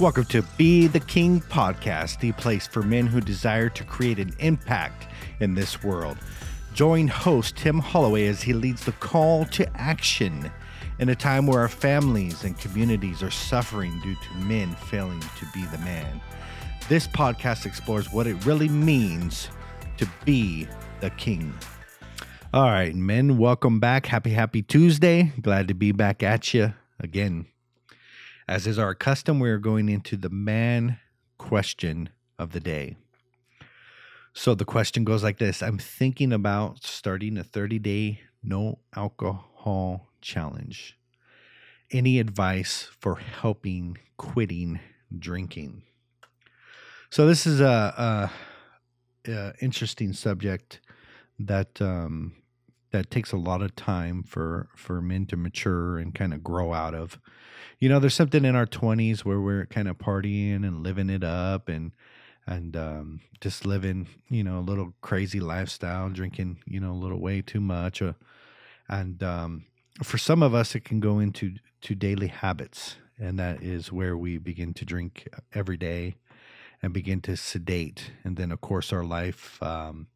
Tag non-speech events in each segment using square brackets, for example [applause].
Welcome to Be the King podcast, the place for men who desire to create an impact in this world. Join host Tim Holloway as he leads the call to action in a time where our families and communities are suffering due to men failing to be the man. This podcast explores what it really means to be the king. All right, men, welcome back. Happy, happy Tuesday. Glad to be back at you again. As is our custom, we are going into the man question of the day. So the question goes like this I'm thinking about starting a 30 day no alcohol challenge. Any advice for helping quitting drinking? So this is a, a, a interesting subject that um, that takes a lot of time for for men to mature and kind of grow out of. You know, there's something in our 20s where we're kind of partying and living it up and and um, just living, you know, a little crazy lifestyle, drinking, you know, a little way too much. Uh, and um, for some of us, it can go into to daily habits, and that is where we begin to drink every day and begin to sedate. And then, of course, our life um,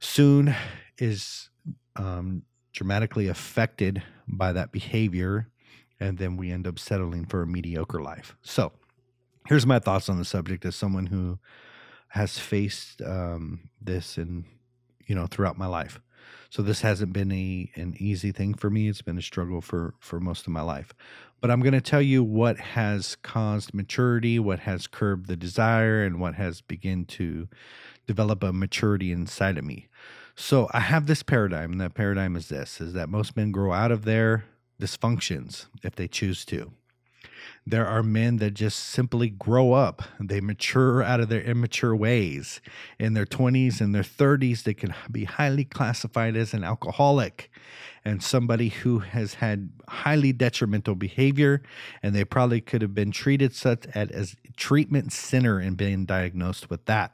soon is um, dramatically affected by that behavior, and then we end up settling for a mediocre life. So, here's my thoughts on the subject as someone who has faced um, this and you know throughout my life. So this hasn't been a an easy thing for me. It's been a struggle for for most of my life. But I'm going to tell you what has caused maturity, what has curbed the desire, and what has begun to develop a maturity inside of me. So I have this paradigm, and that paradigm is this is that most men grow out of their dysfunctions if they choose to. There are men that just simply grow up. They mature out of their immature ways. In their 20s and their 30s, they can be highly classified as an alcoholic and somebody who has had highly detrimental behavior. And they probably could have been treated such at as treatment center and been diagnosed with that.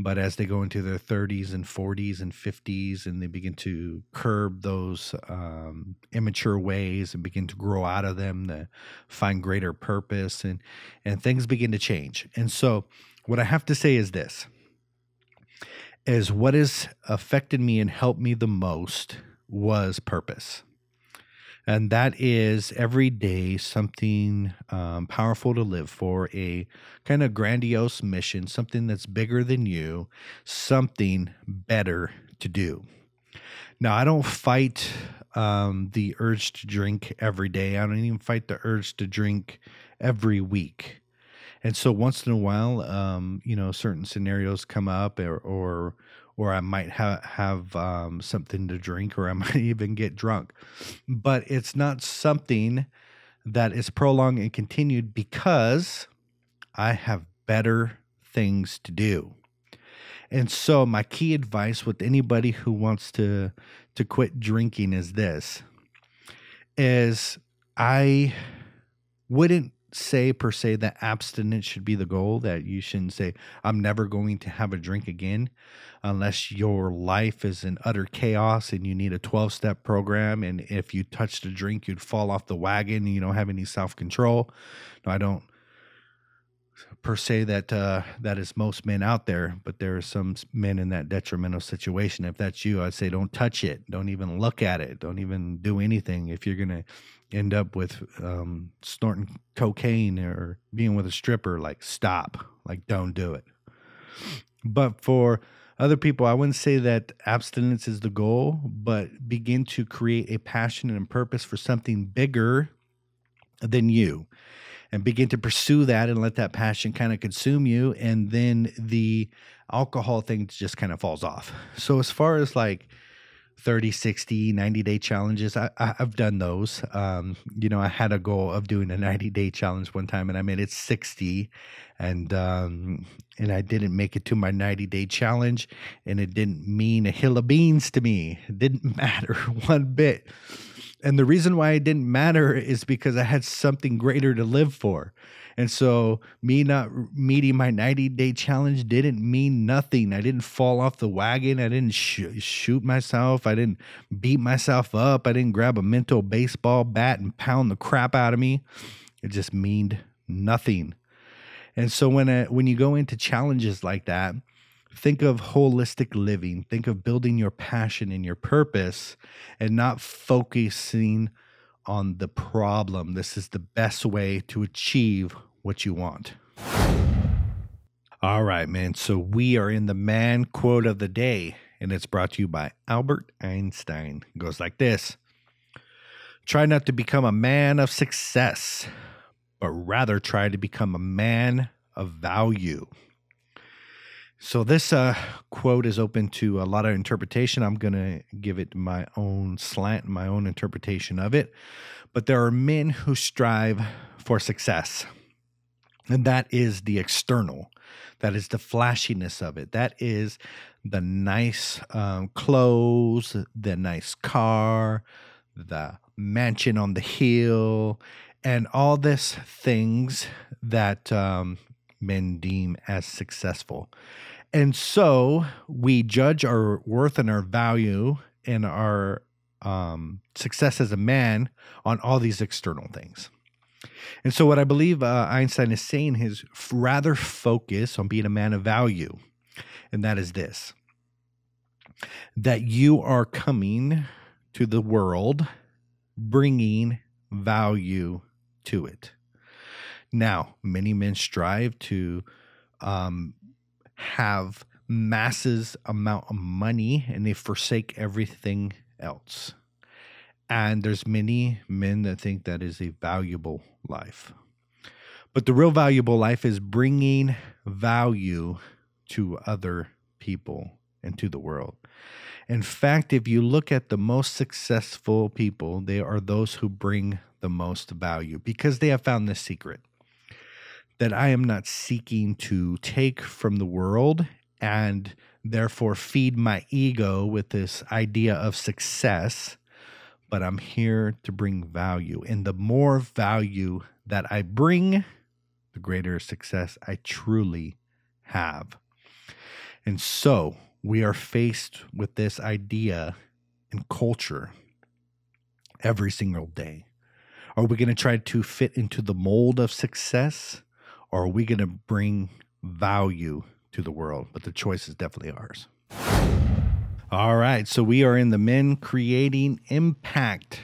But as they go into their 30s and 40s and 50s, and they begin to curb those um, immature ways and begin to grow out of them, to find greater purpose, and and things begin to change. And so, what I have to say is this: is what has affected me and helped me the most was purpose and that is every day something um, powerful to live for, a kind of grandiose mission, something that's bigger than you, something better to do. Now, I don't fight um, the urge to drink every day. I don't even fight the urge to drink every week. And so once in a while, um, you know, certain scenarios come up or, or or I might ha- have um, something to drink, or I [laughs] might even get drunk. But it's not something that is prolonged and continued because I have better things to do. And so my key advice with anybody who wants to to quit drinking is this is I wouldn't say per se that abstinence should be the goal that you shouldn't say i'm never going to have a drink again unless your life is in utter chaos and you need a 12 step program and if you touched a drink you'd fall off the wagon and you don't have any self control no i don't per se that uh, that is most men out there, but there are some men in that detrimental situation. If that's you, I'd say don't touch it, don't even look at it, don't even do anything. If you're gonna end up with um, snorting cocaine or being with a stripper, like stop, like don't do it. But for other people, I wouldn't say that abstinence is the goal, but begin to create a passion and a purpose for something bigger than you and begin to pursue that and let that passion kind of consume you and then the alcohol thing just kind of falls off. So as far as like 30 60 90 day challenges I, have done those. Um, you know i had a goal of doing a 90 day challenge one time and i made it 60 and um, and i didn't make it to my 90 day challenge and it didn't mean a hill of beans to me. It didn't [laughs] matter [laughs] one bit and the reason why it didn't matter is because I had something greater to live for. And so, me not meeting my 90 day challenge didn't mean nothing. I didn't fall off the wagon. I didn't sh- shoot myself. I didn't beat myself up. I didn't grab a mental baseball bat and pound the crap out of me. It just meaned nothing. And so when a, when you go into challenges like that, think of holistic living. Think of building your passion and your purpose and not focusing on the problem. This is the best way to achieve what you want. All right, man. So we are in the man quote of the day, and it's brought to you by Albert Einstein. It goes like this Try not to become a man of success, but rather try to become a man of value. So this uh, quote is open to a lot of interpretation. I'm going to give it my own slant, my own interpretation of it. But there are men who strive for success, and that is the external. That is the flashiness of it. That is the nice um, clothes, the nice car, the mansion on the hill, and all this things that um, men deem as successful. And so we judge our worth and our value and our um, success as a man on all these external things. And so, what I believe uh, Einstein is saying is rather focus on being a man of value. And that is this that you are coming to the world bringing value to it. Now, many men strive to um, have masses amount of money and they forsake everything else. And there's many men that think that is a valuable life. But the real valuable life is bringing value to other people and to the world. In fact, if you look at the most successful people, they are those who bring the most value because they have found this secret that I am not seeking to take from the world and therefore feed my ego with this idea of success but I'm here to bring value. And the more value that I bring, the greater success I truly have. And so we are faced with this idea in culture every single day. Are we going to try to fit into the mold of success or are we going to bring value to the world? But the choice is definitely ours. All right. So we are in the Men Creating Impact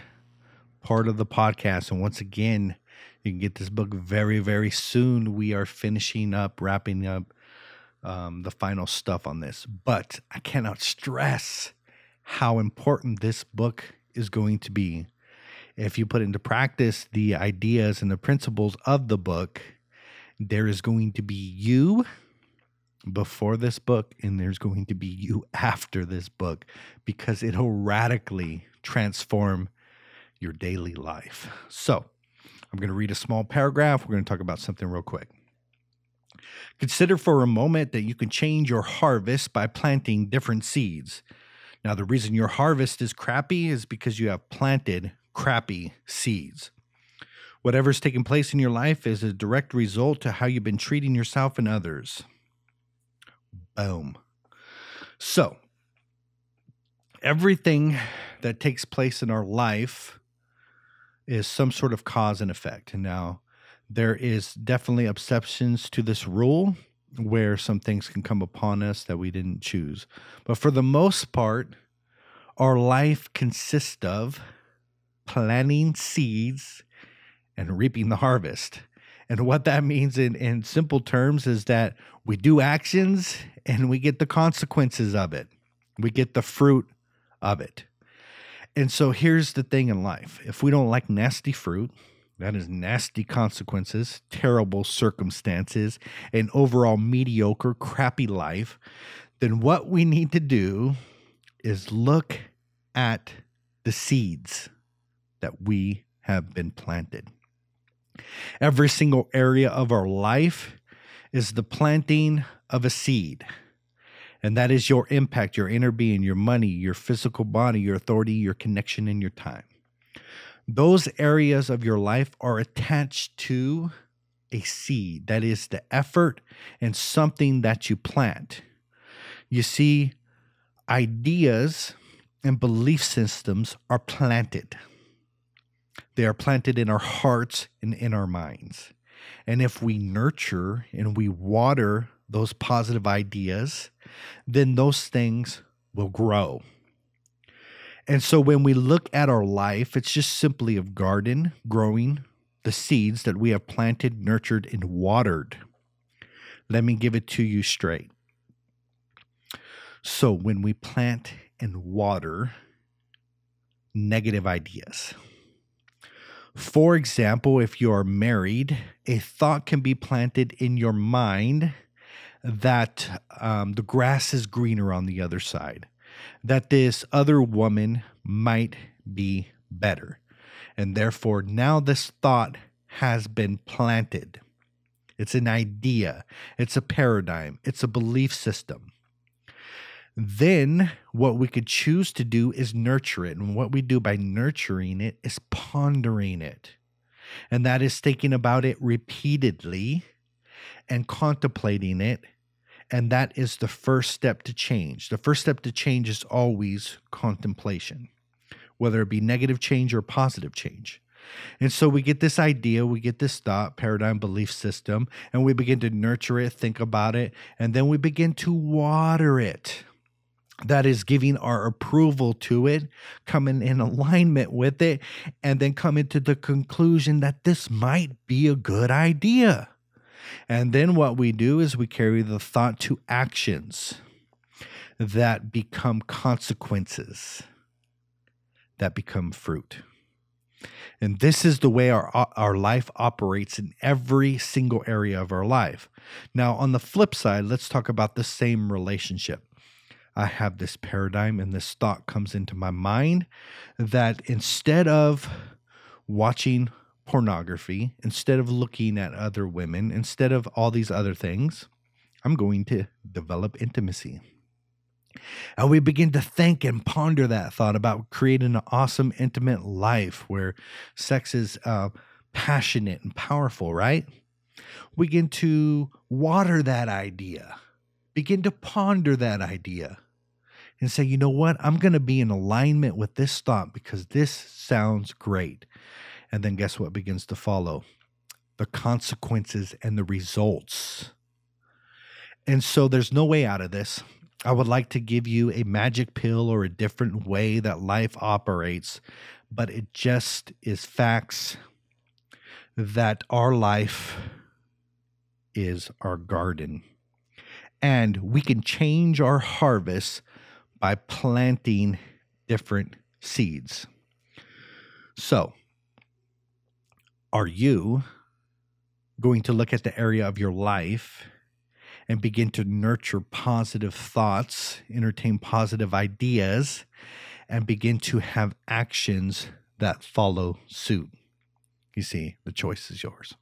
part of the podcast. And once again, you can get this book very, very soon. We are finishing up, wrapping up um, the final stuff on this. But I cannot stress how important this book is going to be. If you put into practice the ideas and the principles of the book, there is going to be you before this book and there's going to be you after this book because it'll radically transform your daily life. So, I'm going to read a small paragraph. We're going to talk about something real quick. Consider for a moment that you can change your harvest by planting different seeds. Now, the reason your harvest is crappy is because you have planted crappy seeds. Whatever's taking place in your life is a direct result to how you've been treating yourself and others. Boom. So, everything that takes place in our life is some sort of cause and effect. And now, there is definitely exceptions to this rule where some things can come upon us that we didn't choose. But for the most part, our life consists of planting seeds and reaping the harvest. And what that means in, in simple terms is that we do actions and we get the consequences of it. We get the fruit of it. And so here's the thing in life if we don't like nasty fruit, that is nasty consequences, terrible circumstances, and overall mediocre, crappy life, then what we need to do is look at the seeds that we have been planted. Every single area of our life is the planting of a seed. And that is your impact, your inner being, your money, your physical body, your authority, your connection, and your time. Those areas of your life are attached to a seed. That is the effort and something that you plant. You see, ideas and belief systems are planted. They are planted in our hearts and in our minds. And if we nurture and we water those positive ideas, then those things will grow. And so when we look at our life, it's just simply a garden growing the seeds that we have planted, nurtured, and watered. Let me give it to you straight. So when we plant and water negative ideas, for example, if you're married, a thought can be planted in your mind that um, the grass is greener on the other side, that this other woman might be better. And therefore, now this thought has been planted. It's an idea, it's a paradigm, it's a belief system. Then, what we could choose to do is nurture it. And what we do by nurturing it is pondering it. And that is thinking about it repeatedly and contemplating it. And that is the first step to change. The first step to change is always contemplation, whether it be negative change or positive change. And so we get this idea, we get this thought, paradigm, belief system, and we begin to nurture it, think about it, and then we begin to water it. That is giving our approval to it, coming in alignment with it, and then coming to the conclusion that this might be a good idea. And then what we do is we carry the thought to actions that become consequences, that become fruit. And this is the way our, our life operates in every single area of our life. Now, on the flip side, let's talk about the same relationship. I have this paradigm and this thought comes into my mind that instead of watching pornography, instead of looking at other women, instead of all these other things, I'm going to develop intimacy. And we begin to think and ponder that thought about creating an awesome, intimate life where sex is uh, passionate and powerful, right? We begin to water that idea, begin to ponder that idea, and say, you know what? I'm going to be in alignment with this thought because this sounds great. And then guess what begins to follow? The consequences and the results. And so there's no way out of this. I would like to give you a magic pill or a different way that life operates, but it just is facts that our life is our garden. And we can change our harvest by planting different seeds. So, are you going to look at the area of your life and begin to nurture positive thoughts, entertain positive ideas, and begin to have actions that follow suit. You see, the choice is yours.